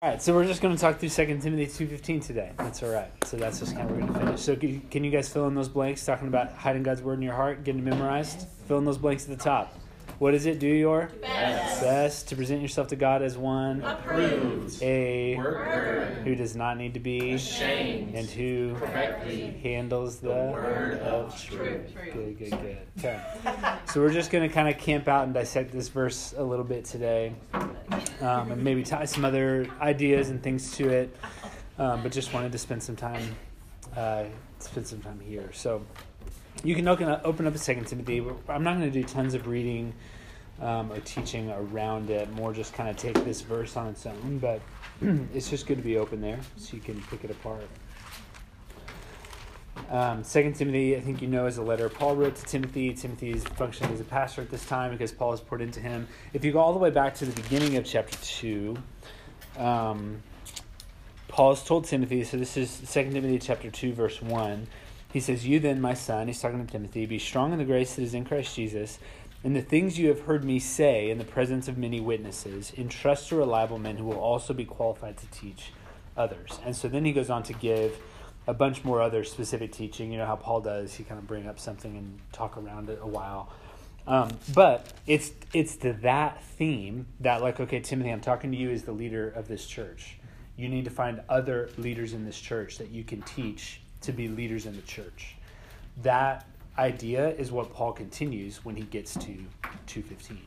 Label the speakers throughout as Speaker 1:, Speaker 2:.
Speaker 1: All right, so we're just going to talk through 2 Timothy 2.15 today. That's all right. So that's just kind of we're going to finish. So can you guys fill in those blanks, talking about hiding God's word in your heart, getting it memorized? Fill in those blanks at the top. What is it? Do your
Speaker 2: best.
Speaker 1: best to present yourself to God as one
Speaker 2: approved,
Speaker 1: a
Speaker 2: worker
Speaker 1: who does not need to be
Speaker 2: ashamed,
Speaker 1: and who
Speaker 2: correctly
Speaker 1: handles the,
Speaker 2: word of truth.
Speaker 1: Good, good, good. Okay. So we're just going to kind of camp out and dissect this verse a little bit today, um, and maybe tie some other ideas and things to it. Um, but just wanted to spend some time, uh, spend some time here. So you can open up, a Second Timothy. I'm not going to do tons of reading um, or teaching around it. More just kind of take this verse on its own. But it's just good to be open there so you can pick it apart. Um, Second Timothy, I think you know, is a letter Paul wrote to Timothy. Timothy is functioning as a pastor at this time because Paul has poured into him. If you go all the way back to the beginning of chapter two, um, Paul has told Timothy. So this is Second Timothy chapter two, verse one. He says, "You then, my son," he's talking to Timothy, "be strong in the grace that is in Christ Jesus." And the things you have heard me say in the presence of many witnesses, entrust to reliable men who will also be qualified to teach others. And so then he goes on to give a bunch more other specific teaching. You know how Paul does; he kind of bring up something and talk around it a while. Um, but it's it's to that theme that like, okay, Timothy, I'm talking to you as the leader of this church. You need to find other leaders in this church that you can teach to be leaders in the church. That idea is what Paul continues when he gets to 215.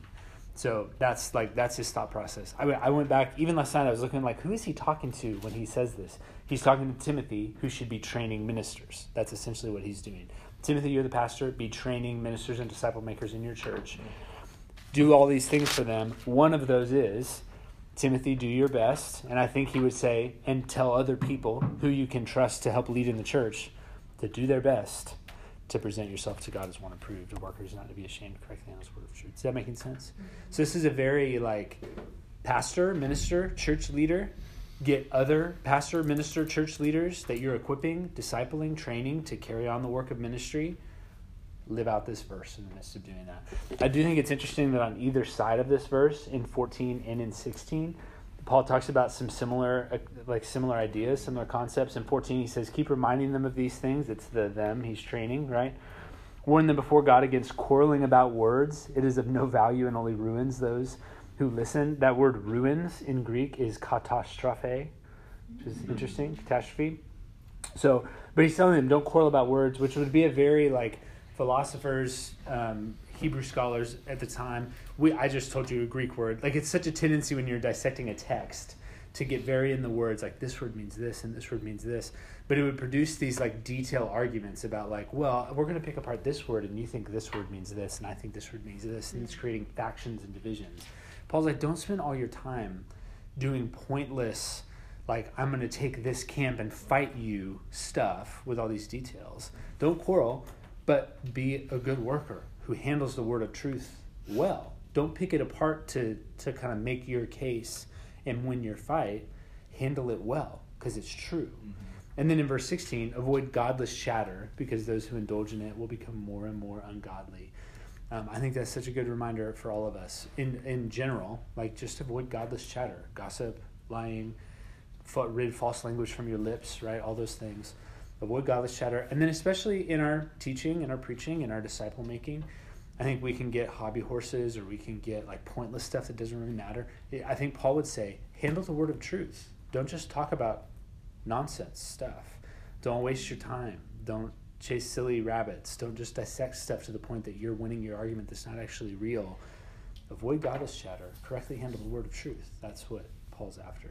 Speaker 1: So that's like that's his thought process. I, I went back even last night. I was looking like who is he talking to when he says this? He's talking to Timothy, who should be training ministers. That's essentially what he's doing. Timothy, you're the pastor. Be training ministers and disciple makers in your church. Do all these things for them. One of those is Timothy, do your best. And I think he would say, and tell other people who you can trust to help lead in the church to do their best to present yourself to God as one approved, a worker who's not to be ashamed, correctly on his word of truth. Is that making sense? So this is a very like pastor, minister, church leader. Get other pastor, minister, church leaders that you're equipping, discipling, training to carry on the work of ministry. Live out this verse in the midst of doing that. I do think it's interesting that on either side of this verse, in 14 and in 16, Paul talks about some similar, uh, like similar ideas, similar concepts. In 14, he says, "Keep reminding them of these things." It's the them he's training, right? Warn them before God against quarreling about words. It is of no value and only ruins those who listen. That word "ruins" in Greek is katastrophe, which is interesting. Catastrophe. So, but he's telling them, don't quarrel about words, which would be a very like philosophers, um, Hebrew scholars at the time. We, I just told you a Greek word. Like it's such a tendency when you're dissecting a text to get very in the words, like this word means this and this word means this. But it would produce these like detail arguments about like, well, we're going to pick apart this word, and you think this word means this, and I think this word means this, and it's creating factions and divisions. Paul's like, don't spend all your time doing pointless like I'm going to take this camp and fight you stuff with all these details. Don't quarrel but be a good worker who handles the word of truth well. Don't pick it apart to, to kind of make your case and win your fight. Handle it well because it's true. Mm-hmm. And then in verse 16, avoid godless chatter because those who indulge in it will become more and more ungodly. Um, I think that's such a good reminder for all of us in, in general. Like, just avoid godless chatter, gossip, lying, rid false language from your lips, right? All those things avoid godless chatter, and then especially in our teaching, in our preaching, in our disciple making, I think we can get hobby horses or we can get like pointless stuff that doesn't really matter. I think Paul would say, handle the word of truth. Don't just talk about nonsense stuff. Don't waste your time. Don't chase silly rabbits. Don't just dissect stuff to the point that you're winning your argument that's not actually real. Avoid godless chatter. Correctly handle the word of truth. That's what Paul's after.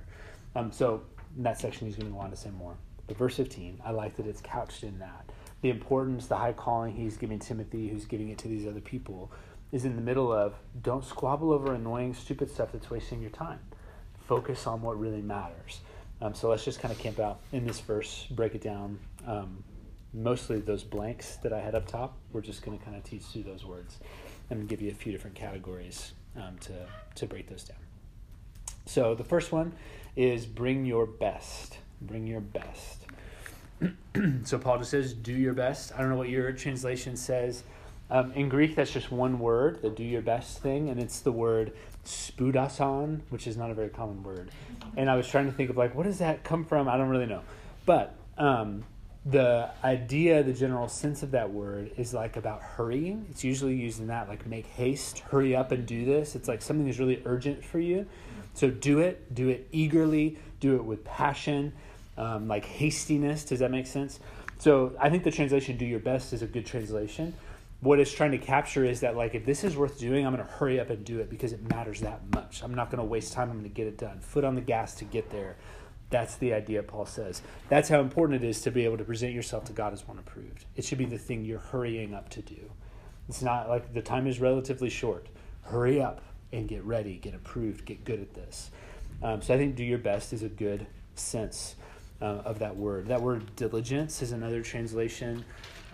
Speaker 1: Um, so in that section, he's going to go on to say more. But verse 15, I like that it's couched in that. The importance, the high calling he's giving Timothy, who's giving it to these other people, is in the middle of don't squabble over annoying, stupid stuff that's wasting your time. Focus on what really matters. Um, so let's just kind of camp out in this verse, break it down. Um, mostly those blanks that I had up top, we're just going to kind of teach through those words and give you a few different categories um, to, to break those down. So the first one is bring your best. Bring your best. so Paul just says, do your best. I don't know what your translation says. Um, in Greek, that's just one word, the do your best thing, and it's the word spoudason, which is not a very common word. And I was trying to think of like, what does that come from? I don't really know. But um, the idea, the general sense of that word is like about hurrying. It's usually used in that, like make haste, hurry up and do this. It's like something is really urgent for you. So do it, do it eagerly, do it with passion, um, like hastiness. Does that make sense? So I think the translation "do your best" is a good translation. What it's trying to capture is that like if this is worth doing, I'm going to hurry up and do it because it matters that much. I'm not going to waste time. I'm going to get it done. Foot on the gas to get there. That's the idea Paul says. That's how important it is to be able to present yourself to God as one approved. It should be the thing you're hurrying up to do. It's not like the time is relatively short. Hurry up and get ready, get approved, get good at this. Um, so I think do your best is a good sense uh, of that word. That word diligence is another translation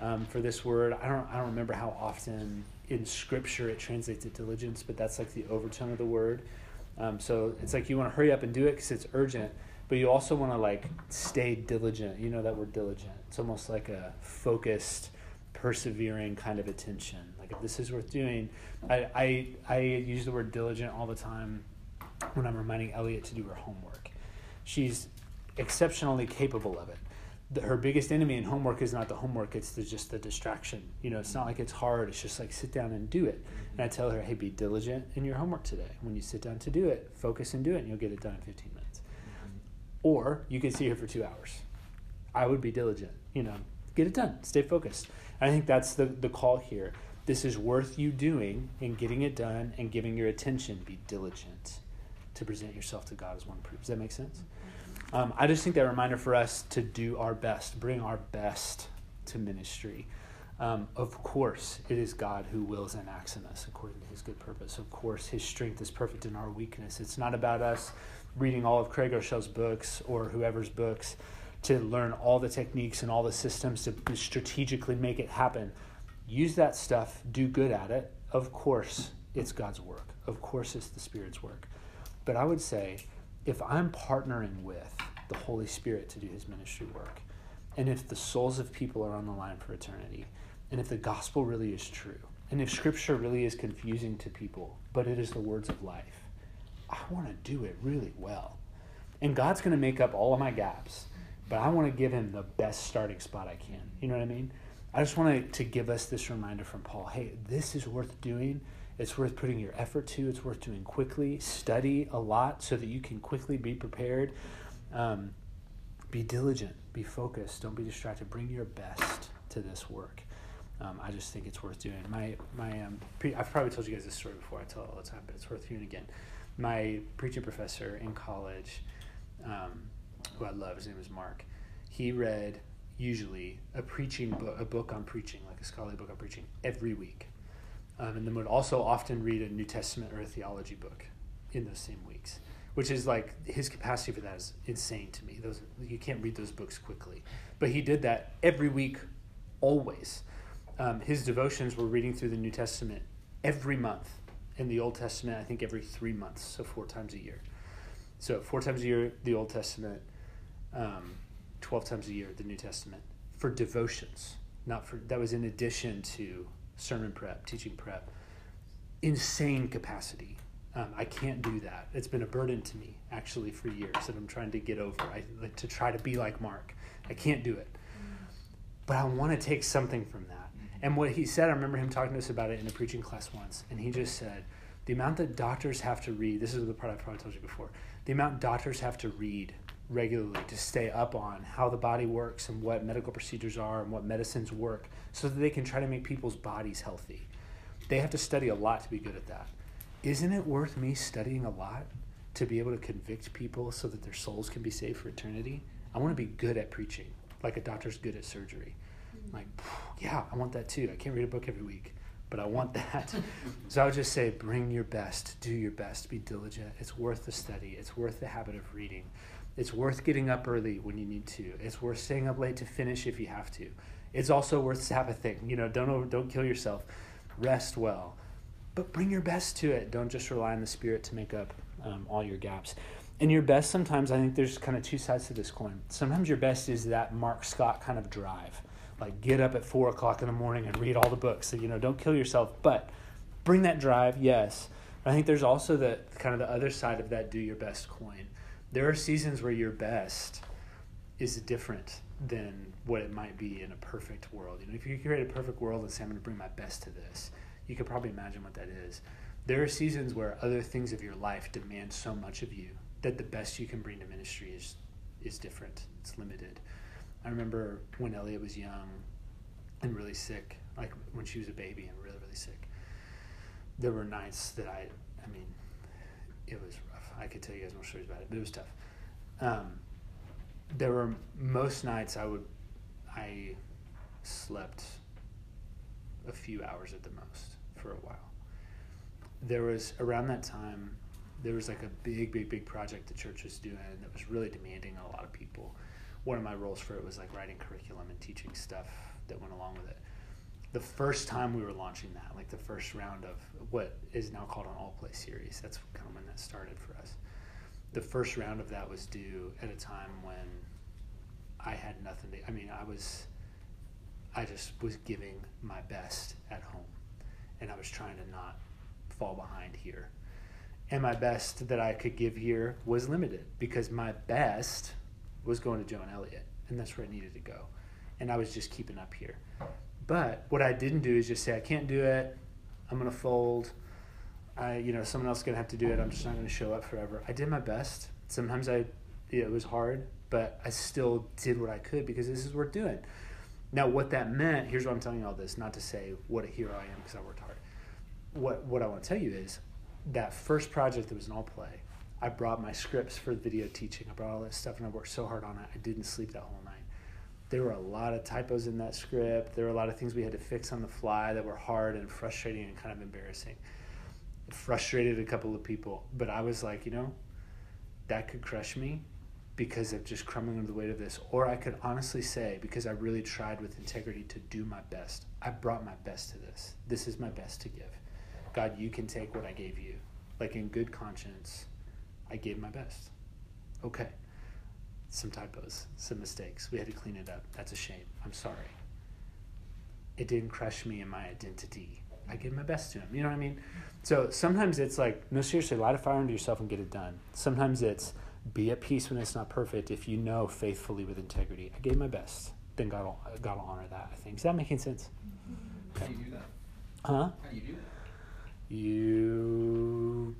Speaker 1: um, for this word. I don't I don't remember how often in Scripture it translates it diligence, but that's like the overtone of the word. Um, so it's like you want to hurry up and do it because it's urgent, but you also want to like stay diligent. You know that word diligent. It's almost like a focused, persevering kind of attention. Like if this is worth doing, I I, I use the word diligent all the time when I'm reminding Elliot to do her homework. She's exceptionally capable of it. The, her biggest enemy in homework is not the homework; it's the, just the distraction. You know, it's not like it's hard. It's just like sit down and do it. And I tell her, hey, be diligent in your homework today. When you sit down to do it, focus and do it, and you'll get it done in 15 minutes. Or you can sit here for two hours. I would be diligent. You know, get it done. Stay focused. I think that's the the call here. This is worth you doing and getting it done and giving your attention. Be diligent to present yourself to God as one approved. Does that make sense? Um, I just think that reminder for us to do our best, bring our best to ministry. Um, of course, it is God who wills and acts in us according to his good purpose. Of course, his strength is perfect in our weakness. It's not about us reading all of Craig Groeschel's books or whoever's books to learn all the techniques and all the systems to strategically make it happen. Use that stuff, do good at it. Of course, it's God's work. Of course, it's the Spirit's work. But I would say, if I'm partnering with the Holy Spirit to do his ministry work, and if the souls of people are on the line for eternity, and if the gospel really is true, and if scripture really is confusing to people, but it is the words of life, I want to do it really well. And God's going to make up all of my gaps, but I want to give him the best starting spot I can. You know what I mean? I just want to give us this reminder from Paul hey, this is worth doing it's worth putting your effort to. It's worth doing quickly. Study a lot so that you can quickly be prepared. Um, be diligent. Be focused. Don't be distracted. Bring your best to this work. Um, I just think it's worth doing. My my um, pre- I've probably told you guys this story before. I tell it all the time, but it's worth hearing again. My preaching professor in college, um, who I love, his name is Mark. He read usually a preaching book, a book on preaching, like a scholarly book on preaching, every week um, and then would also often read a New Testament or a theology book in those same weeks, which is like his capacity for that is insane to me. Those you can't read those books quickly, but he did that every week, always. Um, his devotions were reading through the New Testament every month, in the Old Testament I think every three months, so four times a year. So four times a year the Old Testament, um, twelve times a year the New Testament for devotions. Not for that was in addition to sermon prep, teaching prep, insane capacity. Um, I can't do that. It's been a burden to me actually for years that I'm trying to get over. I like to try to be like Mark. I can't do it, but I want to take something from that. And what he said, I remember him talking to us about it in a preaching class once, and he just said, the amount that doctors have to read. This is the part I probably told you before. The amount doctors have to read regularly to stay up on how the body works and what medical procedures are and what medicines work so that they can try to make people's bodies healthy. They have to study a lot to be good at that. Isn't it worth me studying a lot to be able to convict people so that their souls can be saved for eternity? I want to be good at preaching, like a doctor's good at surgery. Mm-hmm. Like, yeah, I want that too. I can't read a book every week, but I want that. so I would just say, bring your best, do your best, be diligent. It's worth the study, it's worth the habit of reading. It's worth getting up early when you need to. It's worth staying up late to finish if you have to. It's also worth Sabbathing. You know, don't over, don't kill yourself. Rest well, but bring your best to it. Don't just rely on the Spirit to make up um, all your gaps. And your best sometimes, I think there's kind of two sides to this coin. Sometimes your best is that Mark Scott kind of drive, like get up at four o'clock in the morning and read all the books. So, you know, don't kill yourself, but bring that drive, yes I think there's also the kind of the other side of that do your best coin. There are seasons where your best is different than what it might be in a perfect world. You know, if you create a perfect world and say I'm going to bring my best to this, you can probably imagine what that is. There are seasons where other things of your life demand so much of you that the best you can bring to ministry is is different. It's limited. I remember when Elliot was young and really sick, like when she was a baby and really really sick. There were nights that I, I mean, it was rough. I could tell you guys more stories about it, but it was tough. Um, there were most nights I would, I slept a few hours at the most for a while. There was around that time, there was like a big, big, big project the church was doing that was really demanding a lot of people. One of my roles for it was like writing curriculum and teaching stuff that went along with it. The first time we were launching that, like the first round of what is now called an all play series, that's kind of when that started for us. The first round of that was due at a time when I had nothing to, I mean, I was, I just was giving my best at home and I was trying to not fall behind here. And my best that I could give here was limited because my best was going to Joe and Elliot, and that's where it needed to go. And I was just keeping up here. But what I didn't do is just say, I can't do it. I'm going to fold. I, you know, someone else is going to have to do it. I'm just not going to show up forever. I did my best. Sometimes I, it was hard, but I still did what I could because this is worth doing. Now, what that meant, here's why I'm telling you all this, not to say what a hero I am because I worked hard. What, what I want to tell you is that first project that was an all play, I brought my scripts for video teaching. I brought all that stuff and I worked so hard on it. I didn't sleep that whole night. There were a lot of typos in that script. There were a lot of things we had to fix on the fly that were hard and frustrating and kind of embarrassing. It frustrated a couple of people, but I was like, you know, that could crush me because of just crumbling under the weight of this. Or I could honestly say, because I really tried with integrity to do my best, I brought my best to this. This is my best to give. God, you can take what I gave you. Like in good conscience, I gave my best. Okay. Some typos, some mistakes. We had to clean it up. That's a shame. I'm sorry. It didn't crush me in my identity. I gave my best to him. You know what I mean? So sometimes it's like, no, seriously, light a fire under yourself and get it done. Sometimes it's be at peace when it's not perfect if you know faithfully with integrity. I gave my best. Then God will, God will honor that, I think. Is that making sense?
Speaker 3: How do you do that?
Speaker 1: Huh?
Speaker 3: How do you do that?
Speaker 1: You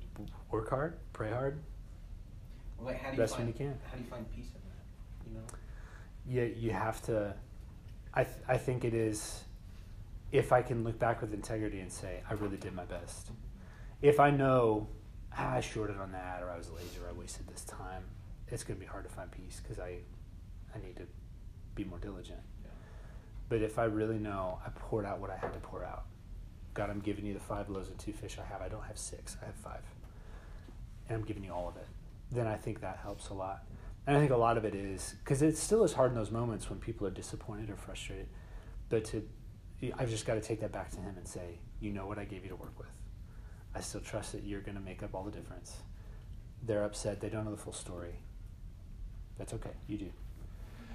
Speaker 1: work hard, pray hard.
Speaker 3: Well, how do you
Speaker 1: Best
Speaker 3: find,
Speaker 1: when you can.
Speaker 3: How do you find peace in that? You know.
Speaker 1: You, you have to, I, th- I think it is, if I can look back with integrity and say, I really did my best. If I know ah, I shorted on that or I was lazy or I wasted this time, it's going to be hard to find peace because I, I need to be more diligent.
Speaker 3: Yeah.
Speaker 1: But if I really know I poured out what I had to pour out, God, I'm giving you the five loaves and two fish I have. I don't have six, I have five. And I'm giving you all of it. Then I think that helps a lot. And I think a lot of it is because it still is hard in those moments when people are disappointed or frustrated. But to, I've just got to take that back to Him and say, You know what I gave you to work with. I still trust that you're going to make up all the difference. They're upset. They don't know the full story. That's okay. You do.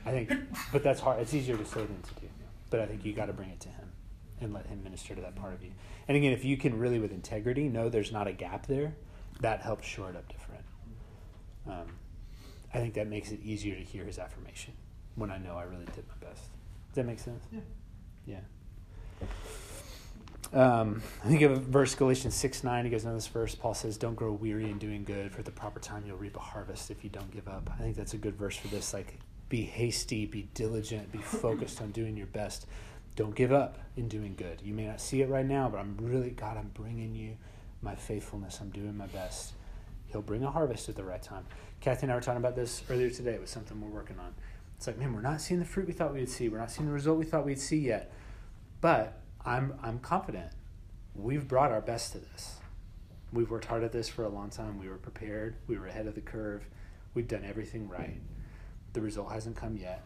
Speaker 1: I think, but that's hard. It's easier to say than to do. But I think you got to bring it to Him and let Him minister to that part of you. And again, if you can really, with integrity, know there's not a gap there, that helps shore it up different. Um, I think that makes it easier to hear His affirmation when I know I really did my best. Does that make sense?
Speaker 3: Yeah.
Speaker 1: Yeah. Um, I think of a verse Galatians six nine. You guys know this verse. Paul says, "Don't grow weary in doing good. For at the proper time, you'll reap a harvest if you don't give up." I think that's a good verse for this. Like, be hasty, be diligent, be focused on doing your best. Don't give up in doing good. You may not see it right now, but I'm really God. I'm bringing you my faithfulness. I'm doing my best. He'll bring a harvest at the right time. Kathy and I were talking about this earlier today. with something we're working on. It's like, man, we're not seeing the fruit we thought we would see. We're not seeing the result we thought we'd see yet. But I'm I'm confident we've brought our best to this. We've worked hard at this for a long time. We were prepared. We were ahead of the curve. We've done everything right. The result hasn't come yet.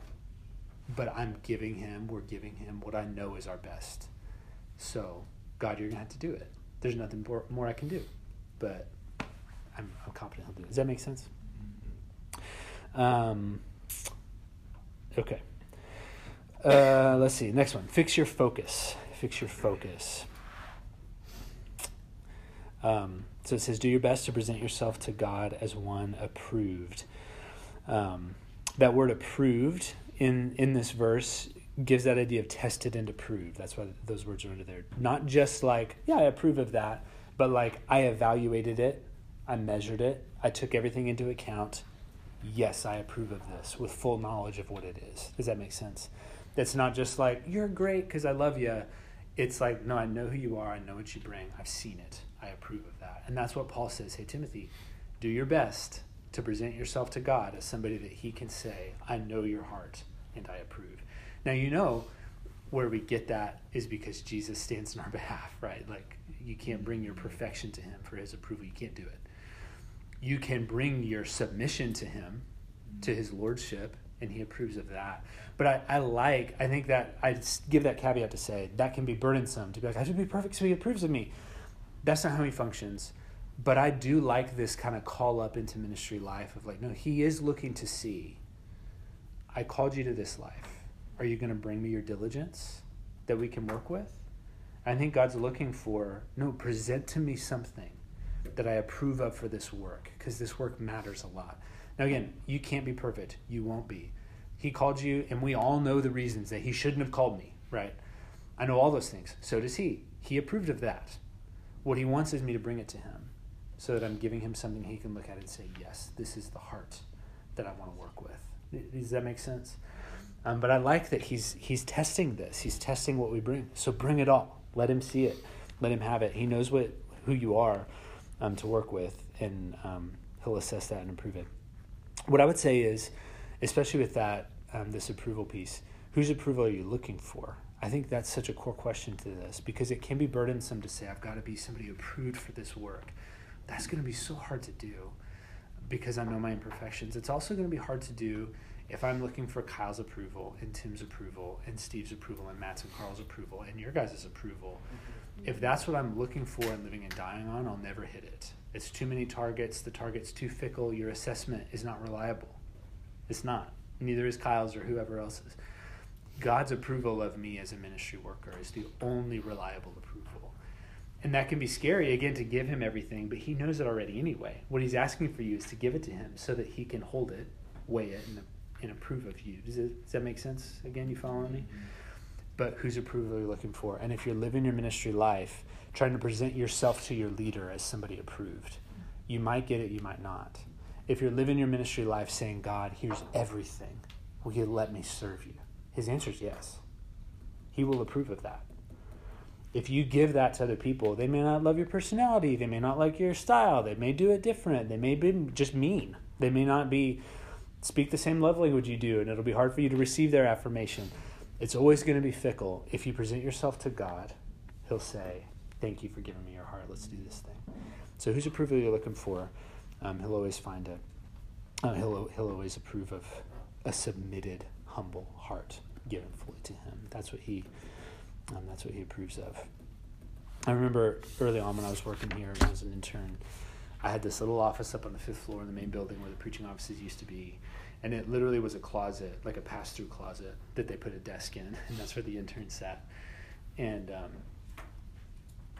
Speaker 1: But I'm giving him, we're giving him what I know is our best. So, God, you're going to have to do it. There's nothing more, more I can do. But I'm, I'm confident he'll do it. Does that make sense? Um, okay. Uh, let's see. Next one. Fix your focus. Fix your focus. Um, So it says, Do your best to present yourself to God as one approved. Um, that word approved in, in this verse gives that idea of tested and approved. That's why those words are under there. Not just like, yeah, I approve of that, but like I evaluated it, I measured it, I took everything into account. Yes, I approve of this with full knowledge of what it is. Does that make sense? It's not just like, you're great because I love you. It's like, no, I know who you are, I know what you bring, I've seen it, I approve of that. And that's what Paul says hey, Timothy, do your best to present yourself to God as somebody that he can say, I know your heart and I approve. Now, you know, where we get that is because Jesus stands in our behalf, right? Like, you can't bring your perfection to him for his approval. You can't do it. You can bring your submission to him, to his lordship, and he approves of that. But I, I like, I think that I give that caveat to say that can be burdensome to be like, I should be perfect so he approves of me. That's not how he functions. But I do like this kind of call up into ministry life of like, no, he is looking to see, I called you to this life. Are you going to bring me your diligence that we can work with? I think God's looking for, no, present to me something that I approve of for this work because this work matters a lot. Now, again, you can't be perfect. You won't be. He called you, and we all know the reasons that he shouldn't have called me, right? I know all those things. So does he. He approved of that. What he wants is me to bring it to him so that I'm giving him something he can look at and say, yes, this is the heart that I want to work with. Does that make sense? Um, but I like that he's he's testing this. He's testing what we bring. So bring it all. Let him see it. Let him have it. He knows what who you are um, to work with, and um, he'll assess that and improve it. What I would say is, especially with that um, this approval piece, whose approval are you looking for? I think that's such a core question to this because it can be burdensome to say I've got to be somebody approved for this work. That's going to be so hard to do because I know my imperfections. It's also going to be hard to do if I'm looking for Kyle's approval and Tim's approval and Steve's approval and Matt's and Carl's approval and your guys' approval, if that's what I'm looking for and living and dying on, I'll never hit it. It's too many targets. The target's too fickle. Your assessment is not reliable. It's not. Neither is Kyle's or whoever else's. God's approval of me as a ministry worker is the only reliable approval. And that can be scary, again, to give him everything, but he knows it already anyway. What he's asking for you is to give it to him so that he can hold it, weigh it, and and approve of you. Does, it, does that make sense? Again, you following me? Mm-hmm. But whose approval are you looking for? And if you're living your ministry life, trying to present yourself to your leader as somebody approved, you might get it, you might not. If you're living your ministry life saying, God, here's everything, will you let me serve you? His answer is yes. He will approve of that. If you give that to other people, they may not love your personality, they may not like your style, they may do it different, they may be just mean, they may not be speak the same love language you do, and it'll be hard for you to receive their affirmation. It's always going to be fickle. If you present yourself to God, He'll say, Thank you for giving me your heart. Let's do this thing. So, whose approval you're looking for, um, He'll always find it. Uh, he'll, he'll always approve of a submitted, humble heart given fully to Him. That's what He, um, that's what He approves of. I remember early on when I was working here as an intern, I had this little office up on the fifth floor in the main building where the preaching offices used to be and it literally was a closet, like a pass-through closet that they put a desk in, and that's where the interns sat. And um,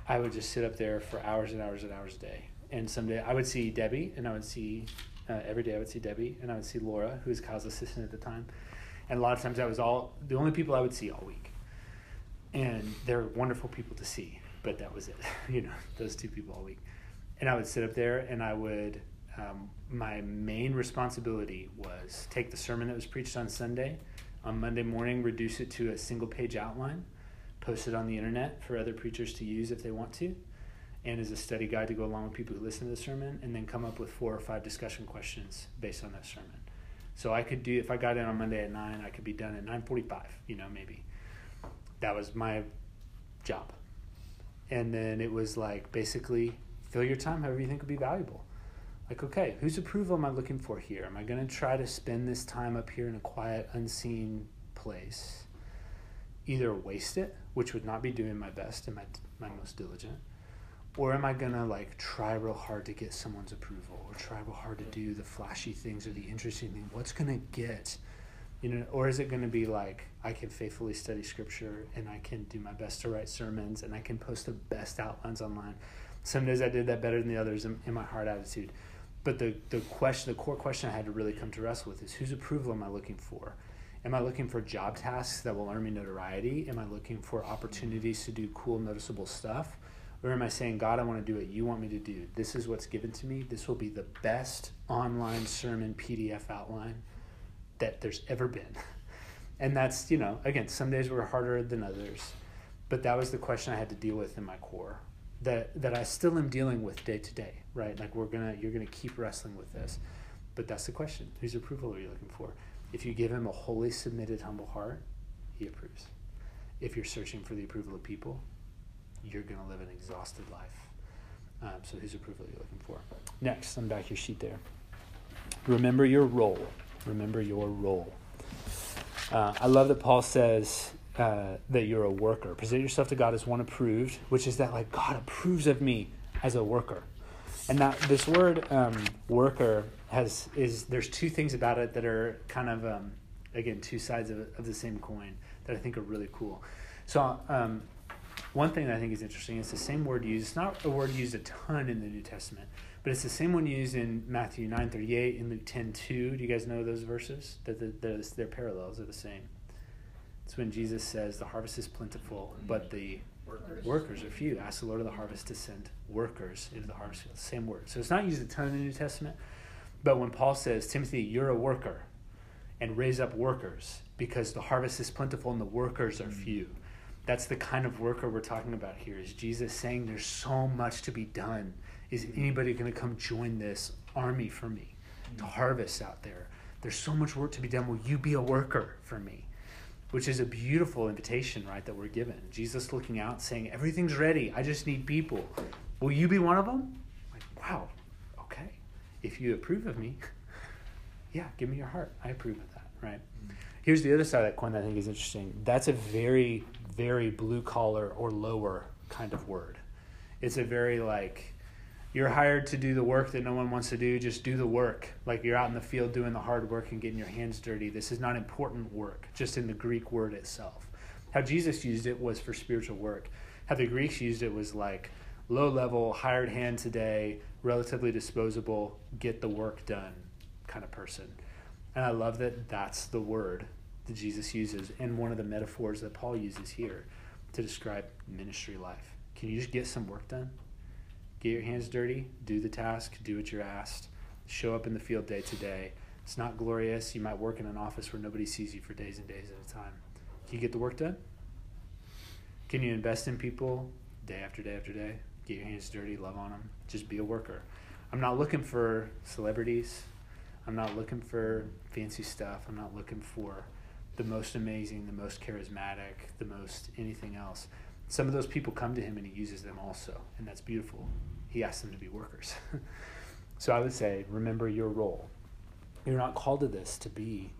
Speaker 1: I would just sit up there for hours and hours and hours a day. And someday I would see Debbie, and I would see uh, every day I would see Debbie, and I would see Laura, who was Kyle's assistant at the time. And a lot of times that was all the only people I would see all week. And they're wonderful people to see, but that was it. you know, those two people all week. And I would sit up there, and I would um, my main responsibility was take the sermon that was preached on Sunday, on Monday morning, reduce it to a single page outline, post it on the internet for other preachers to use if they want to, and as a study guide to go along with people who listen to the sermon, and then come up with four or five discussion questions based on that sermon. So I could do if I got in on Monday at nine, I could be done at nine forty-five. You know, maybe that was my job. And then it was like basically fill your time however you think would be valuable like, okay, whose approval am I looking for here? Am I going to try to spend this time up here in a quiet, unseen place? Either waste it, which would not be doing my best and my, my most diligent, or am I going to like try real hard to get someone's approval or try real hard to do the flashy things or the interesting thing? What's going to get, you know, or is it going to be like I can faithfully study scripture and I can do my best to write sermons and I can post the best outlines online? Some days I did that better than the others in, in my heart attitude. But the, the question, the core question I had to really come to wrestle with is whose approval am I looking for? Am I looking for job tasks that will earn me notoriety? Am I looking for opportunities to do cool, noticeable stuff? Or am I saying, God, I want to do what you want me to do? This is what's given to me. This will be the best online sermon PDF outline that there's ever been. And that's, you know, again, some days were harder than others. But that was the question I had to deal with in my core that, that I still am dealing with day to day, right? Like we're gonna you're gonna keep wrestling with this. But that's the question. Whose approval are you looking for? If you give him a wholly submitted, humble heart, he approves. If you're searching for the approval of people, you're to live an exhausted life. Um, so, whose approval are you looking for? Next, on back your sheet there. Remember your role. Remember your role. Uh, I love that Paul says uh, that you're a worker. Present yourself to God as one approved, which is that like God approves of me as a worker. And that this word um, worker has is there's two things about it that are kind of um, again two sides of, of the same coin that I think are really cool. So um, one thing that I think is interesting is the same word used. It's not a word used a ton in the New Testament, but it's the same one used in Matthew nine thirty eight and Luke ten two. Do you guys know those verses? That the, the, their parallels are the same. It's when Jesus says, "The harvest is plentiful, but the workers, workers are few." Ask the Lord of the harvest to send workers into the harvest field. Same word. So it's not used a ton in the New Testament, but when Paul says, "Timothy, you're a worker," and raise up workers because the harvest is plentiful and the workers are few. That's the kind of worker we're talking about here. Is Jesus saying there's so much to be done? Is anybody going to come join this army for me to harvest out there? There's so much work to be done. Will you be a worker for me? Which is a beautiful invitation, right, that we're given. Jesus looking out saying, Everything's ready. I just need people. Will you be one of them? Like, wow, okay. If you approve of me, yeah, give me your heart. I approve of that, right? Mm-hmm. Here's the other side of that coin that I think is interesting. That's a very, very blue collar or lower kind of word. It's a very like, you're hired to do the work that no one wants to do, just do the work. Like you're out in the field doing the hard work and getting your hands dirty. This is not important work, just in the Greek word itself. How Jesus used it was for spiritual work. How the Greeks used it was like low level, hired hand today, relatively disposable, get the work done kind of person. And I love that that's the word that Jesus uses and one of the metaphors that Paul uses here to describe ministry life. Can you just get some work done? Get your hands dirty, do the task, do what you're asked, show up in the field day to day. It's not glorious. You might work in an office where nobody sees you for days and days at a time. Can you get the work done? Can you invest in people day after day after day? Get your hands dirty, love on them, just be a worker. I'm not looking for celebrities. I'm not looking for fancy stuff. I'm not looking for the most amazing, the most charismatic, the most anything else. Some of those people come to him and he uses them also, and that's beautiful. He asks them to be workers. so I would say, remember your role. You're not called to this to be,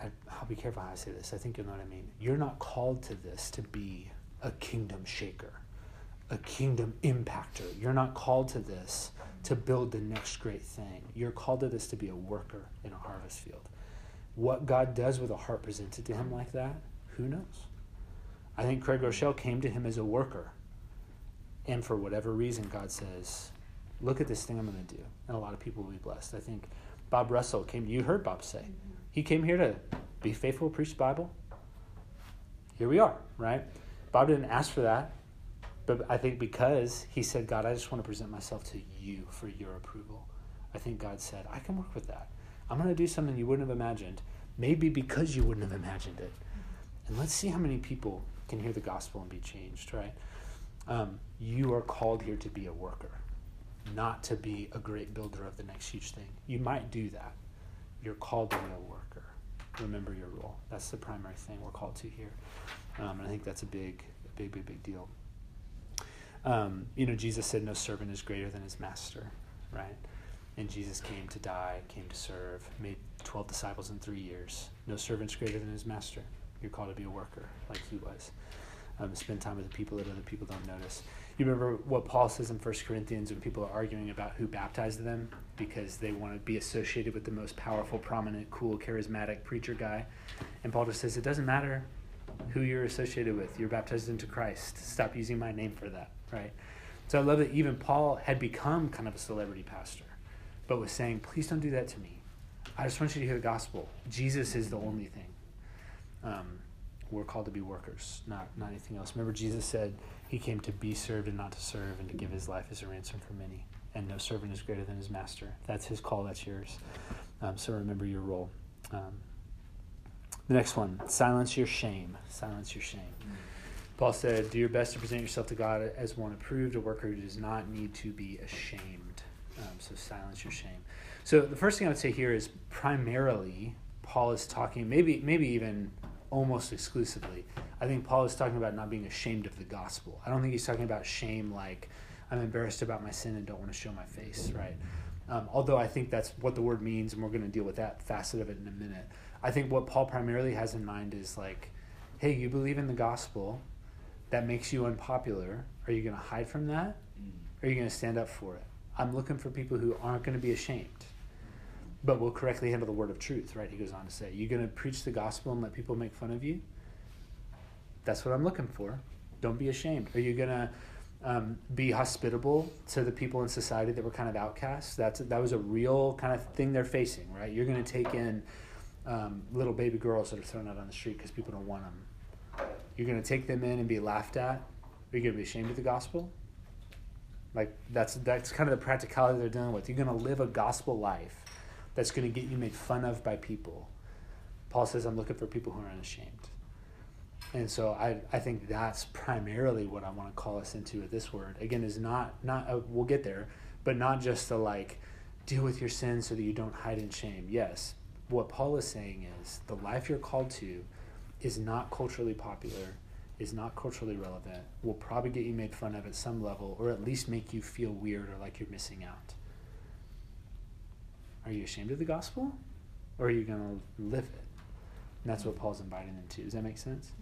Speaker 1: I, will be careful how I say this. I think you'll know what I mean. You're not called to this to be a kingdom shaker, a kingdom impactor. You're not called to this to build the next great thing. You're called to this to be a worker in a harvest field. What God does with a heart presented to him like that, who knows? I think Craig Groeschel came to him as a worker. And for whatever reason, God says, look at this thing I'm going to do. And a lot of people will be blessed. I think Bob Russell came, you heard Bob say, he came here to be faithful, preach the Bible. Here we are, right? Bob didn't ask for that. But I think because he said, God, I just want to present myself to you for your approval. I think God said, I can work with that. I'm going to do something you wouldn't have imagined, maybe because you wouldn't have imagined it. And let's see how many people can hear the gospel and be changed, right? Um, you are called here to be a worker, not to be a great builder of the next huge thing. You might do that. You're called to be a worker. Remember your role. That's the primary thing we're called to here. Um, and I think that's a big, big, big, big deal. Um, you know, Jesus said, No servant is greater than his master, right? And Jesus came to die, came to serve, made 12 disciples in three years. No servant's greater than his master. You're called to be a worker like he was. Um, spend time with the people that other people don't notice. You remember what Paul says in 1 Corinthians when people are arguing about who baptized them because they want to be associated with the most powerful, prominent, cool, charismatic preacher guy. And Paul just says, it doesn't matter who you're associated with. You're baptized into Christ. Stop using my name for that, right? So I love that even Paul had become kind of a celebrity pastor, but was saying, please don't do that to me. I just want you to hear the gospel. Jesus is the only thing. Um, we're called to be workers, not, not anything else. Remember, Jesus said he came to be served and not to serve, and to give his life as a ransom for many. And no servant is greater than his master. That's his call, that's yours. Um, so remember your role. Um, the next one silence your shame. Silence your shame. Paul said, Do your best to present yourself to God as one approved, a worker who does not need to be ashamed. Um, so silence your shame. So the first thing I would say here is primarily Paul is talking, maybe maybe even almost exclusively. I think Paul is talking about not being ashamed of the gospel. I don't think he's talking about shame like I'm embarrassed about my sin and don't want to show my face, right? Um, although I think that's what the word means, and we're going to deal with that facet of it in a minute. I think what Paul primarily has in mind is like, hey, you believe in the gospel, that makes you unpopular. Are you going to hide from that? Or are you going to stand up for it? I'm looking for people who aren't going to be ashamed, but will correctly handle the word of truth, right? He goes on to say, You're going to preach the gospel and let people make fun of you? That's what I'm looking for. Don't be ashamed. Are you going to um, be hospitable to the people in society that were kind of outcasts? That's, that was a real kind of thing they're facing, right? You're going to take in um, little baby girls that are thrown out on the street because people don't want them. You're going to take them in and be laughed at. Are you going to be ashamed of the gospel? Like that's that's kind of the practicality they're dealing with. You're going to live a gospel life that's going to get you made fun of by people. Paul says, "I'm looking for people who are unashamed." And so I, I think that's primarily what I want to call us into with this word. Again, is not not a, we'll get there, but not just to like deal with your sin so that you don't hide in shame. Yes, what Paul is saying is the life you're called to is not culturally popular, is not culturally relevant, will probably get you made fun of at some level, or at least make you feel weird or like you're missing out. Are you ashamed of the gospel? Or are you going to live it? And that's what Paul's inviting them to. Does that make sense?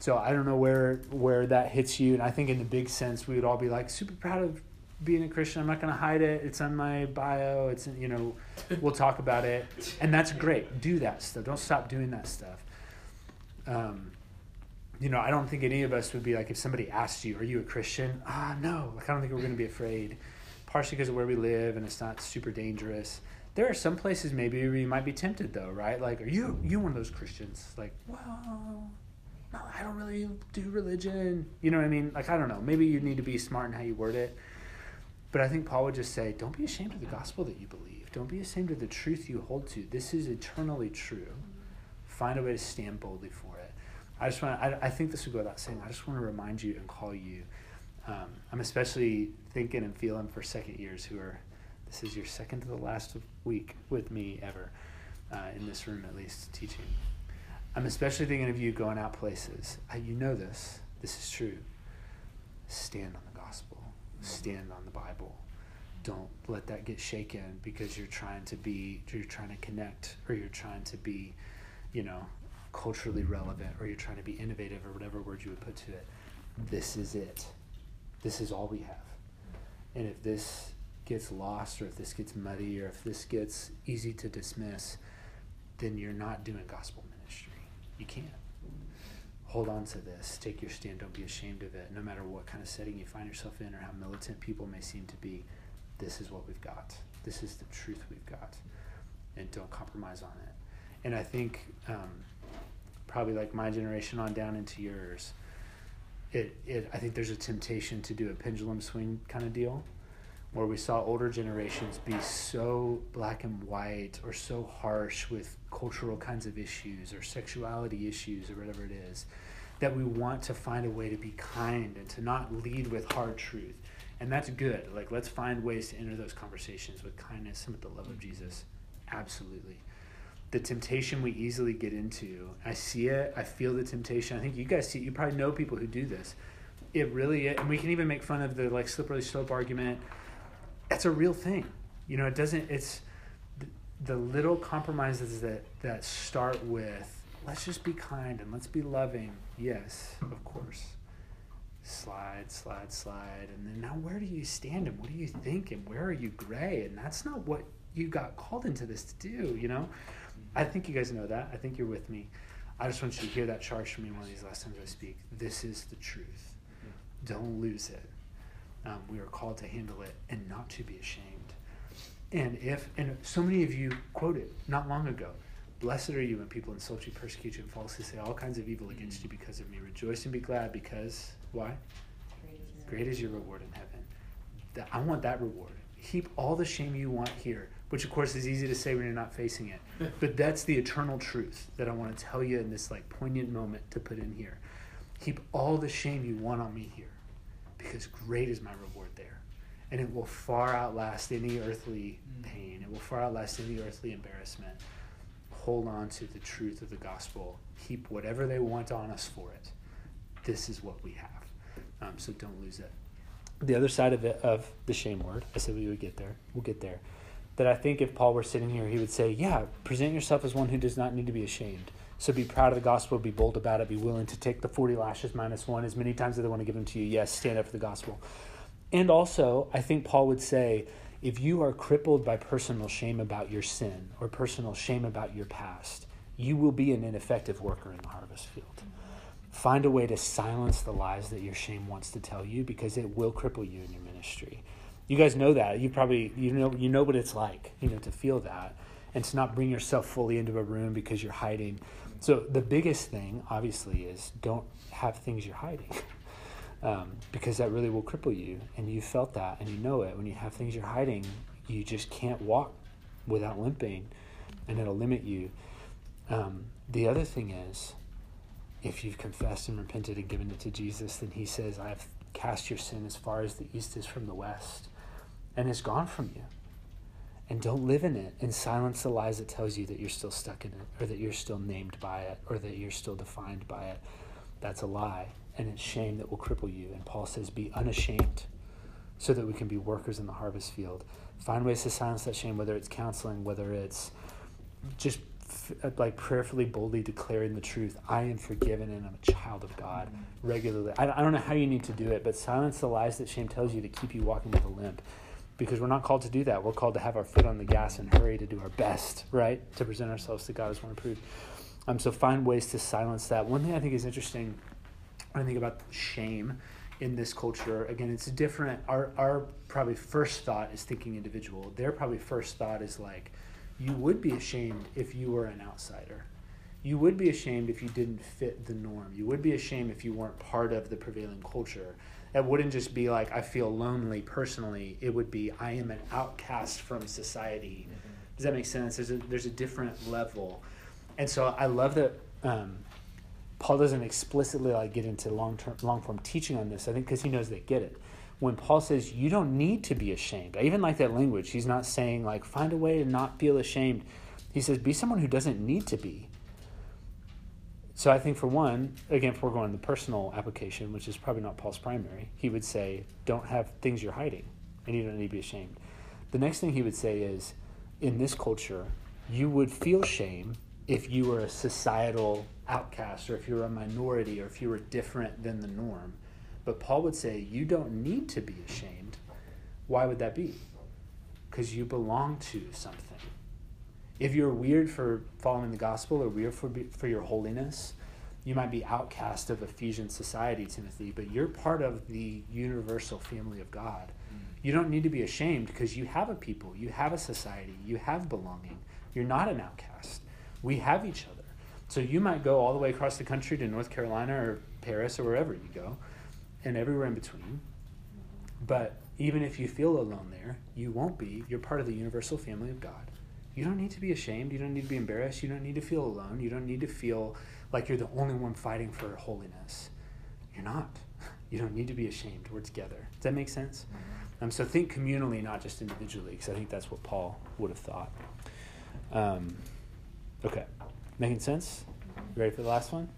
Speaker 1: So I don't know where where that hits you, and I think in the big sense we would all be like super proud of being a Christian. I'm not going to hide it. It's on my bio. It's in, you know, we'll talk about it, and that's great. Do that stuff. Don't stop doing that stuff. Um, you know, I don't think any of us would be like if somebody asked you, "Are you a Christian?" Ah, no. Like I don't think we're going to be afraid, partially because of where we live and it's not super dangerous. There are some places maybe we might be tempted though, right? Like, are you you one of those Christians? Like, well, no, I don't really do religion. You know what I mean? Like, I don't know. Maybe you need to be smart in how you word it. But I think Paul would just say, don't be ashamed of the gospel that you believe. Don't be ashamed of the truth you hold to. This is eternally true. Find a way to stand boldly for it. I just want. I, I think this would go without saying. I just want to remind you and call you. Um, I'm especially thinking and feeling for second years who are. This is your second to the last week with me ever, uh, in this room at least teaching. I'm especially thinking of you going out places. I, you know this. This is true. Stand on the gospel. Stand on the Bible. Don't let that get shaken because you're trying to be, you're trying to connect, or you're trying to be, you know, culturally relevant, or you're trying to be innovative, or whatever word you would put to it. This is it. This is all we have. And if this gets lost, or if this gets muddy, or if this gets easy to dismiss, then you're not doing gospel ministry. You can't. Hold on to this. Take your stand. Don't be ashamed of it. No matter what kind of setting you find yourself in or how militant people may seem to be, this is what we've got. This is the truth we've got. And don't compromise on it. And I think um, probably like my generation on down into yours, it, it I think there's a temptation to do a pendulum swing kind of deal where we saw older generations be so black and white or so harsh with cultural kinds of issues or sexuality issues or whatever it is that we want to find a way to be kind and to not lead with hard truth. And that's good. Like let's find ways to enter those conversations with kindness and with the love of jesus. Absolutely. The temptation we easily get into i see it i feel the temptation. I think you guys see it you probably know people who do this. It really and we can even make fun of the like slippery slope argument that's a real thing. You know, it doesn't. It's the, the little compromises that that start with let's just be kind and let's be loving. Yes, of course. Slide, slide, slide, and then now where do you stand and what do you think and where are you gray? And that's not what you got called into this to do. You know, I think you guys know that. I think you're with me. I just want you to hear that charge from me one of these last times I speak. This is the truth. Don't lose it Um, we are called to handle it and not to be ashamed. And if, and so many of you quoted not long ago, blessed are you when people insult you, persecute you, and falsely say all kinds of evil against you because of me. Rejoice and be glad because, why? Great is your reward in heaven. That, I want that reward. Heap all the shame you want here, which of course is easy to say when you're not facing it. But that's the eternal truth that I want to tell you in this like poignant moment to put in here. Heap all the shame you want on me here, because great is my reward there. And it will far outlast any earthly pain. It will far outlast any earthly embarrassment. Hold on to the truth of the gospel. Heap whatever they want on us for it. This is what we have. Um, so don't lose it. The other side of it, of the shame word, I said we would get there. We'll get there. That I think if Paul were sitting here, he would say, "Yeah, present yourself as one who does not need to be ashamed. So be proud of the gospel, be bold about it, be willing to take the forty lashes minus one as many times as they want to give them to you. Yes, stand up for the gospel." And also, I think Paul would say, if you are crippled by personal shame about your sin or personal shame about your past, you will be an ineffective worker in the harvest field. Find a way to silence the lies that your shame wants to tell you because it will cripple you in your ministry. You guys know that. You probably you know you know what it's like, you know, to feel that and to not bring yourself fully into a room because you're hiding. So the biggest thing, obviously, is don't have things you're hiding. Um, because that really will cripple you, and you felt that, and you know it. When you have things you're hiding, you just can't walk without limping, and it'll limit you. Um, the other thing is, if you've confessed and repented and given it to Jesus, then He says, "I've cast your sin as far as the east is from the west, and it's gone from you." And don't live in it and silence the lies that tells you that you're still stuck in it, or that you're still named by it, or that you're still defined by it. That's a lie and it's shame that will cripple you. And Paul says, be unashamed so that we can be workers in the harvest field. Find ways to silence that shame, whether it's counseling, whether it's just uh, like prayerfully, boldly declaring the truth. I am forgiven and I'm a child of God regularly. I, I don't know how you need to do it, but silence the lies that shame tells you to keep you walking with a limp. Because we're not called to do that. We're called to have our foot on the gas and hurry to do our best, right? To present ourselves to God as one approved. Um, so find ways to silence that. One thing I think is interesting when I think about shame in this culture, again, it's different. Our, our probably first thought is thinking individual. Their probably first thought is like, you would be ashamed if you were an outsider. You would be ashamed if you didn't fit the norm. You would be ashamed if you weren't part of the prevailing culture. It wouldn't just be like, I feel lonely personally. It would be, I am an outcast from society. Does that make sense? There's a, there's a different level. And so I love that um, Paul doesn't explicitly like get into long term, long form teaching on this. I think because he knows they get it. When Paul says you don't need to be ashamed, I even like that language. He's not saying like find a way to not feel ashamed. He says be someone who doesn't need to be. So I think for one, again, if we're going the personal application, which is probably not Paul's primary, he would say don't have things you're hiding, and you don't need to be ashamed. The next thing he would say is, in this culture, you would feel shame if you were a societal outcast or if you were a minority or if you were different than the norm. But Paul would say, you don't need to be ashamed. Why would that be? Because you belong to something. If you're weird for following the gospel or weird for, for your holiness, you might be outcast of Ephesian society, Timothy, but you're part of the universal family of God. Mm. You don't need to be ashamed because you have a people, you have a society, you have belonging. You're not an outcast. We have each other. So you might go all the way across the country to North Carolina or Paris or wherever you go, and everywhere in between. But even if you feel alone there, you won't be. You're part of the universal family of God. You don't need to be ashamed. You don't need to be embarrassed. You don't need to feel alone. You don't need to feel like you're the only one fighting for holiness. You're not. You don't need to be ashamed. We're together. Does that make sense? Um, so think communally, not just individually, because I think that's what Paul would have thought. Um, okay. Making sense? You ready for the last one?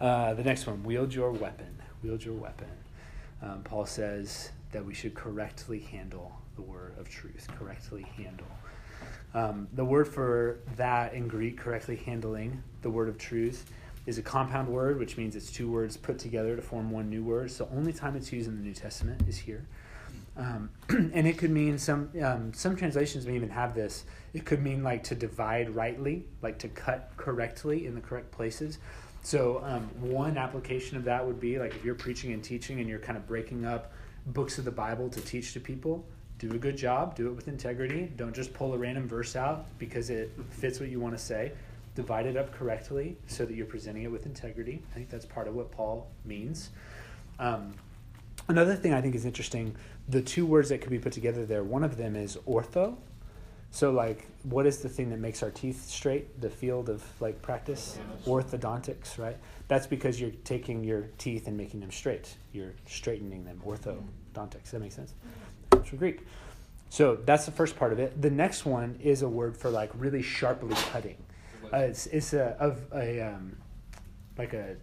Speaker 1: Uh, the next one wield your weapon. Wield your weapon. Um, Paul says that we should correctly handle the word of truth. Correctly handle. Um, the word for that in Greek, correctly handling the word of truth, is a compound word, which means it's two words put together to form one new word. So, only time it's used in the New Testament is here. Um, and it could mean some um, some translations may even have this. It could mean like to divide rightly, like to cut correctly in the correct places. So um, one application of that would be like if you're preaching and teaching and you're kind of breaking up books of the Bible to teach to people, do a good job, do it with integrity. Don't just pull a random verse out because it fits what you want to say. Divide it up correctly so that you're presenting it with integrity. I think that's part of what Paul means. Um, another thing I think is interesting the two words that could be put together there, one of them is ortho. So, like, what is the thing that makes our teeth straight? The field of like practice, orthodontics, right? That's because you're taking your teeth and making them straight. You're straightening them. Orthodontics. That make sense? Comes from Greek. So that's the first part of it. The next one is a word for like really sharply cutting. Uh, it's it's a of a um, like a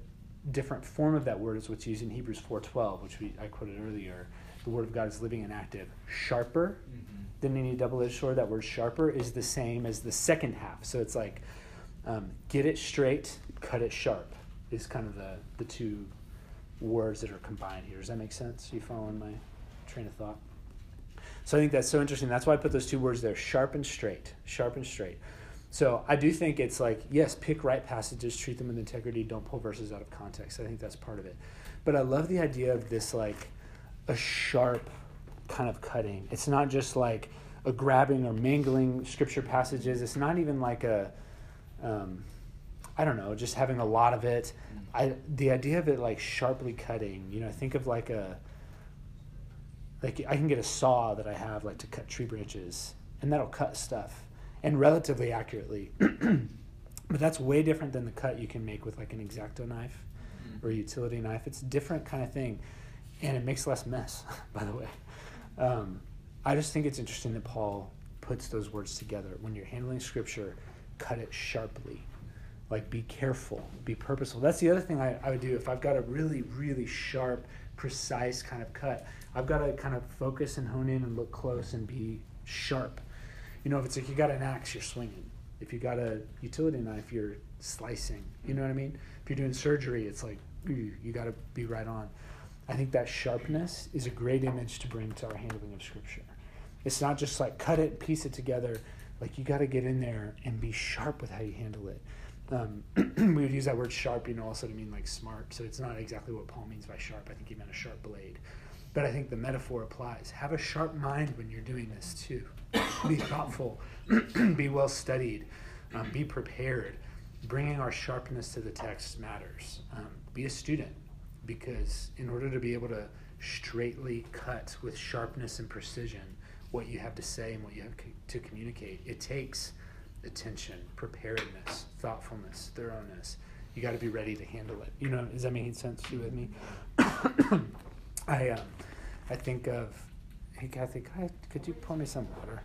Speaker 1: different form of that word is what's used in Hebrews four twelve, which we I quoted earlier. The word of God is living and active, sharper
Speaker 3: Mm-hmm.
Speaker 1: than any double-edged sword. That word sharper is the same as the second half. So it's like um, get it straight, cut it sharp. Is kind of the the two words that are combined here. Does that make sense? You following my train of thought? So I think that's so interesting. That's why I put those two words there: sharp and straight. Sharp and straight. So I do think it's like yes, pick right passages, treat them with integrity. Don't pull verses out of context. I think that's part of it. But I love the idea of this like a sharp kind of cutting. It's not just like a grabbing or mangling scripture passages. It's not even like a, um, I don't know, just having a lot of it. I the idea of it like sharply cutting. You know, think of like a, like I can get a saw that I have like to cut tree branches, and that'll cut stuff, and relatively accurately. but that's way different than the cut you can make with like an X-Acto knife or a utility knife. It's a different kind of thing, and it makes less mess. By the way, um, I just think it's interesting that Paul puts those words together. When you're handling scripture, cut it sharply. Like be careful, be purposeful. That's the other thing I, I would do if I've got a really, really sharp, precise kind of cut. I've got to kind of focus and hone in and look close and be sharp. You know, if it's like you got an axe, you're swinging. If you got a utility knife, you're slicing. You know what I mean? If you're doing surgery, it's like you got to be right on. I think that sharpness is a great image to bring to our handling of Scripture. It's not just like cut it, piece it together. Like you got to get in there and be sharp with how you handle it. Um, we would use that word sharp, you know, also to mean like smart. So it's not exactly what Paul means by sharp. I think he meant a sharp blade. But I think the metaphor applies. Have a sharp mind when you're doing this too. be thoughtful, be well studied, um, be prepared. Bringing our sharpness to the text matters. Um, be a student because in order to be able to straightly cut with sharpness and precision what you have to say and what you have to communicate, it takes attention, preparedness, thoughtfulness, thoroughness. You got to be ready to handle it. You know, is that making sense to you with me? I um, I think of, hey Kathy, could, I, could you pour me some water?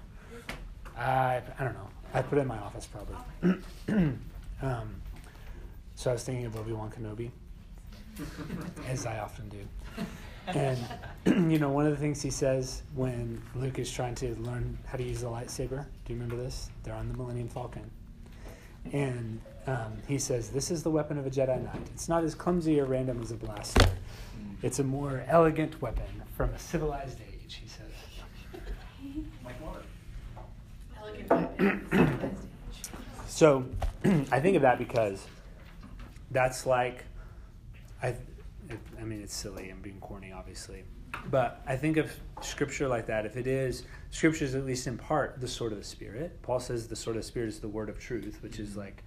Speaker 1: I I don't know. I put it in my office probably. um, so I was thinking of Obi Wan Kenobi, as I often do. And you know, one of the things he says when Luke is trying to learn how to use the lightsaber. Do you remember this? They're on the Millennium Falcon, and um, he says, "This is the weapon of a Jedi Knight. It's not as clumsy or random as a blaster. It's a more elegant weapon from a civilized age." He says.
Speaker 3: Like water.
Speaker 1: So I think of that because that's like, I, I mean, it's silly. I'm being corny, obviously, but I think of scripture like that. If it is, scripture is at least in part the sword of the spirit. Paul says the sword of the spirit is the word of truth, which is like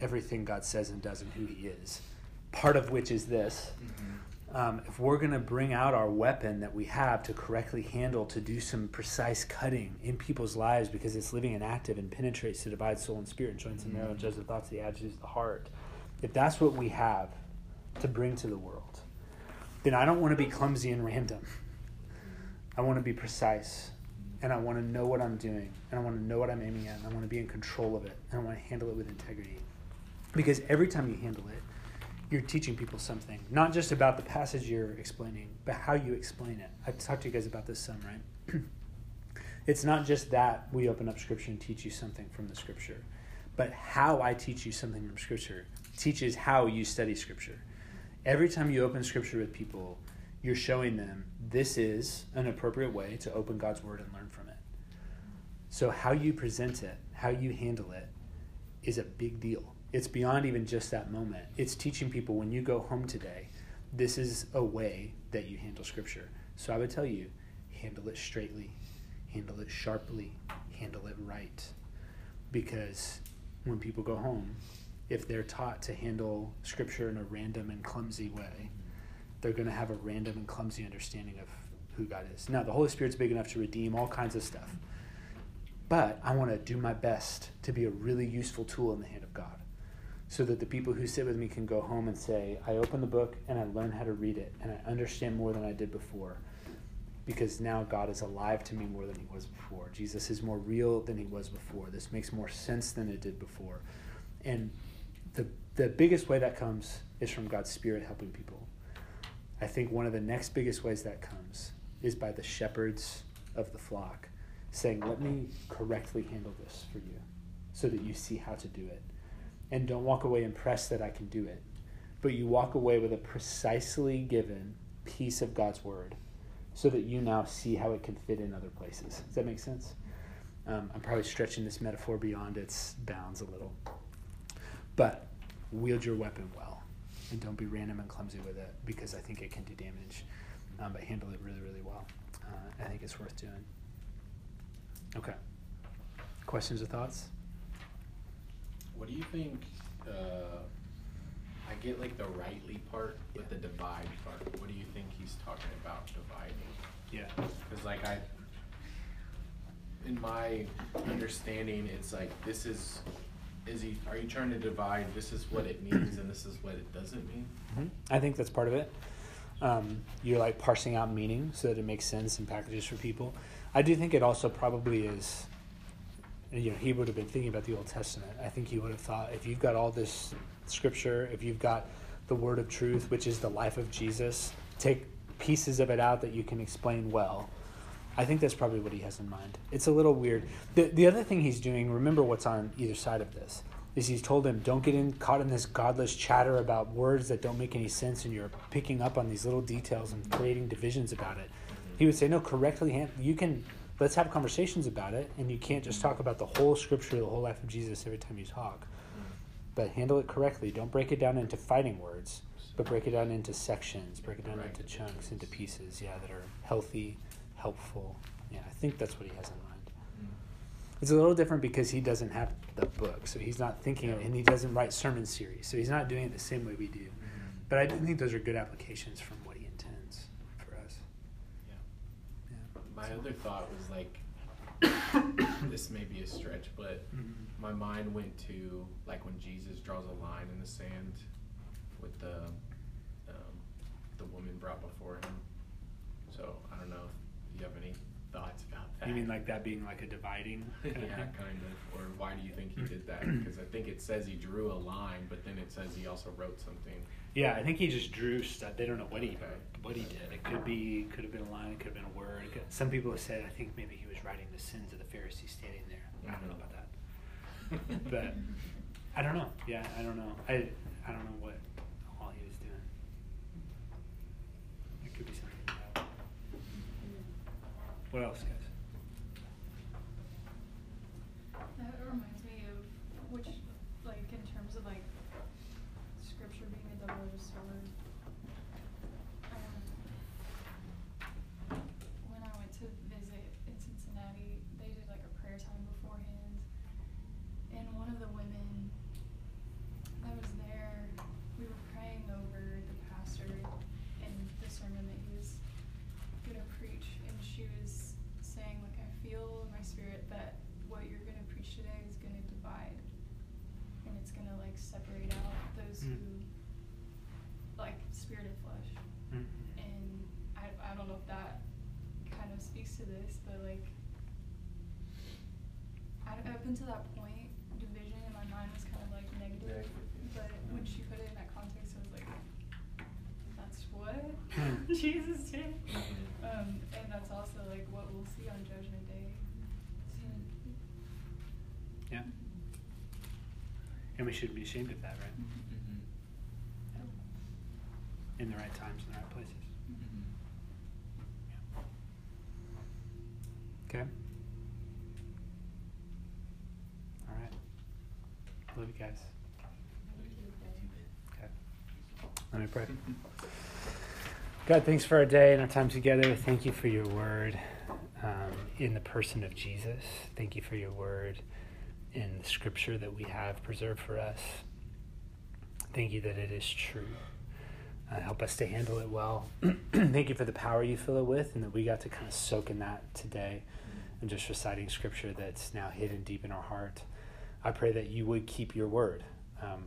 Speaker 1: everything God says and does and who He is. Part of which is this. Mm-hmm. Um, if we're going to bring out our weapon that we have to correctly handle, to do some precise cutting in people's lives because it's living and active and penetrates to divide soul and spirit, and joints and marrow, judges the thoughts, the attitudes of the heart. If that's what we have to bring to the world, then I don't want to be clumsy and random. I want to be precise and I want to know what I'm doing and I want to know what I'm aiming at and I want to be in control of it and I want to handle it with integrity. Because every time you handle it, you're teaching people something, not just about the passage you're explaining, but how you explain it. I've talked to you guys about this some, right? it's not just that we open up scripture and teach you something from the scripture, but how I teach you something from scripture teaches how you study scripture. Every time you open scripture with people, you're showing them this is an appropriate way to open God's word and learn from it. So, how you present it, how you handle it, is a big deal. It's beyond even just that moment. It's teaching people when you go home today, this is a way that you handle scripture. So I would tell you, handle it straightly, handle it sharply, handle it right. Because when people go home, if they're taught to handle scripture in a random and clumsy way, they're going to have a random and clumsy understanding of who God is. Now, the Holy Spirit's big enough to redeem all kinds of stuff. But I want to do my best to be a really useful tool in the hand of God so that the people who sit with me can go home and say, I open the book and I learn how to read it and I understand more than I did before because now God is alive to me more than he was before. Jesus is more real than he was before. This makes more sense than it did before. And the, the biggest way that comes is from God's Spirit helping people. I think one of the next biggest ways that comes is by the shepherds of the flock saying, Let me correctly handle this for you so that you see how to do it. And don't walk away impressed that I can do it, but you walk away with a precisely given piece of God's word so that you now see how it can fit in other places. Does that make sense? Um, I'm probably stretching this metaphor beyond its bounds a little. But wield your weapon well and don't be random and clumsy with it because I think it can do damage. Um, but handle it really, really well. Uh, I think it's worth doing. Okay. Questions or thoughts?
Speaker 4: What do you think? Uh, I get like the rightly part, but the divide part. What do you think he's talking about dividing?
Speaker 1: Yeah.
Speaker 4: Because like I, in my understanding, it's like this is, is he? Are you trying to divide? This is what it means, and this is what it doesn't mean.
Speaker 1: Mm-hmm. I think that's part of it. Um, you're like parsing out meaning so that it makes sense in packages for people. I do think it also probably is. You know, he would have been thinking about the Old Testament. I think he would have thought if you've got all this scripture, if you've got the word of truth, which is the life of Jesus, take pieces of it out that you can explain well. I think that's probably what he has in mind. It's a little weird. The, the other thing he's doing, remember what's on either side of this, is he's told him, don't get in, caught in this godless chatter about words that don't make any sense and you're picking up on these little details and creating divisions about it. He would say, no, correctly, you can, let's have conversations about it and you can't just talk about the whole scripture, the whole life of Jesus every time you talk. But handle it correctly. Don't break it down into fighting words, but break it down into sections, break it down
Speaker 4: Right.
Speaker 1: into chunks, into pieces, yeah, that are healthy, helpful. Yeah, I think that's what he has in mind. Mm. It's a little different because he doesn't have the book, so he's not thinking, and he doesn't write sermon series, so he's not doing it the same way we do. Mm-hmm. But I do think those are good applications from what he intends for us.
Speaker 4: Yeah.
Speaker 1: Yeah.
Speaker 4: My other thought was like, this may be a stretch, but
Speaker 1: Mhm.
Speaker 4: my mind went to like when Jesus draws a line in the sand with the um, the woman brought before him. So I don't know if you have any thoughts about that.
Speaker 1: You mean like that being like a dividing?
Speaker 4: yeah,
Speaker 1: kind of
Speaker 4: kind of. Or why do you think he did that? Because I think it says he drew a line, but then it says he also wrote something.
Speaker 1: Yeah, I think he just drew stuff. They don't know what he
Speaker 4: Okay.
Speaker 1: what he did. It could be could have been a line. It could have been a word. Could, some people have said I think maybe he was writing the sins of the Pharisees standing there. I don't know mm-hmm. about that, but I don't know. Yeah, I don't know. I I don't know what all he was doing. It could be something. About. What else, guys?
Speaker 2: That reminds me of which, like, in terms of like scripture being a double-edged sword. Um, when I went to visit in Cincinnati, they did like a prayer time beforehand, and one of the women that was there, we were praying over the pastor and the sermon that he was gonna preach, and she was saying like I feel in my spirit that what you're gonna preach today is gonna divide, and it's gonna like separate out those
Speaker 1: Mm.
Speaker 2: who like spirit and flesh, and I I don't know if that kind of speaks to this, but like I, up until that point, division in my mind was kind of like negative, but when she put it in that context, I was like, that's what
Speaker 1: Hmm.
Speaker 2: Jesus did. Um, and that's also like what we'll see on Judgment Day. So,
Speaker 1: Yeah. And we shouldn't be ashamed of that, right? In the right times, in the right places. Okay. All right. Love you guys. Okay. Let me pray. God, thanks for our day and our time together. Thank you for your word um, in the person of Jesus. Thank you for your word in the scripture that we have preserved for us. Thank you that it is true. Uh, help us to handle it well. Thank you for the power you fill it with, and that we got to kind of soak in that today and just reciting scripture that's now hidden deep in our heart. I pray that you would keep your word um,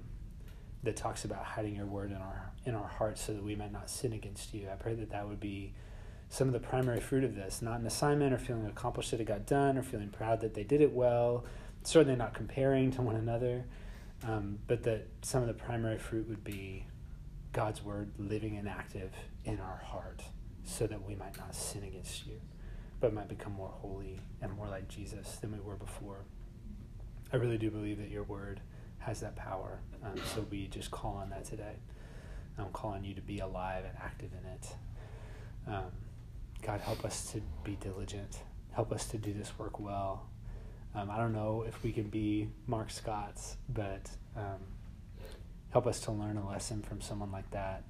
Speaker 1: that talks about hiding your word in our in our hearts so that we might not sin against you. I pray that that would be some of the primary fruit of this, not an assignment or feeling accomplished that it got done or feeling proud that they did it well, certainly not comparing to one another, um, but that some of the primary fruit would be God's word living and active in our heart so that we might not sin against you, but might become more holy and more like Jesus than we were before. I really do believe that your word has that power. Um, so we just call on that today. I'm calling you to be alive and active in it. Um, God, help us to be diligent. Help us to do this work well. Um, I don't know if we can be Mark Scott's, but um, help us to learn a lesson from someone like that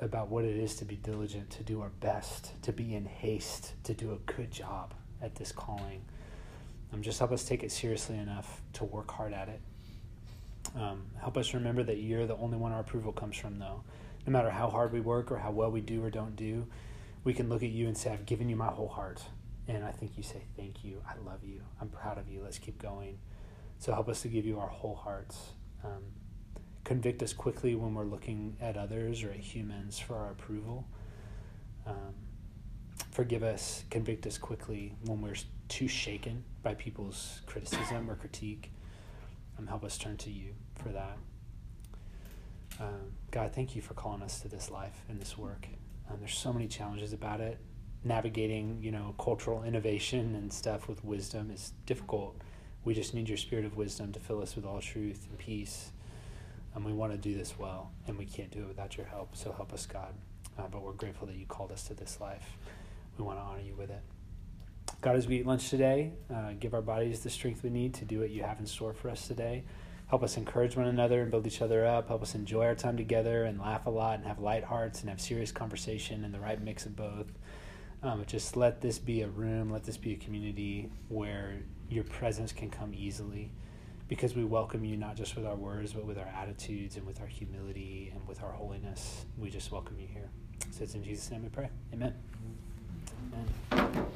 Speaker 1: about what it is to be diligent, to do our best, to be in haste, to do a good job at this calling. Um, just help us take it seriously enough to work hard at it. Um, help us remember that you're the only one our approval comes from, though. No matter how hard we work or how well we do or don't do, we can look at you and say, I've given you my whole heart. And I think you say, Thank you. I love you. I'm proud of you. Let's keep going. So help us to give you our whole hearts. Um, convict us quickly when we're looking at others or at humans for our approval. Um, forgive us, convict us quickly when we're too shaken by people's criticism or critique. Um, help us turn to you for that. Um, God, thank you for calling us to this life and this work. Um, there's so many challenges about it. Navigating, you know, cultural innovation and stuff with wisdom is difficult. We just need your spirit of wisdom to fill us with all truth and peace. And we want to do this well, and we can't do it without your help. So help us, God. Uh, but we're grateful that you called us to this life. We want to honor you with it. God, as we eat lunch today, uh, give our bodies the strength we need to do what you have in store for us today. Help us encourage one another and build each other up. Help us enjoy our time together and laugh a lot and have light hearts and have serious conversation and the right mix of both. Um, just let this be a room, let this be a community where your presence can come easily because we welcome you not just with our words, but with our attitudes and with our humility and with our holiness. We just welcome you here. So it's in Jesus' name we pray. Amen. Amen.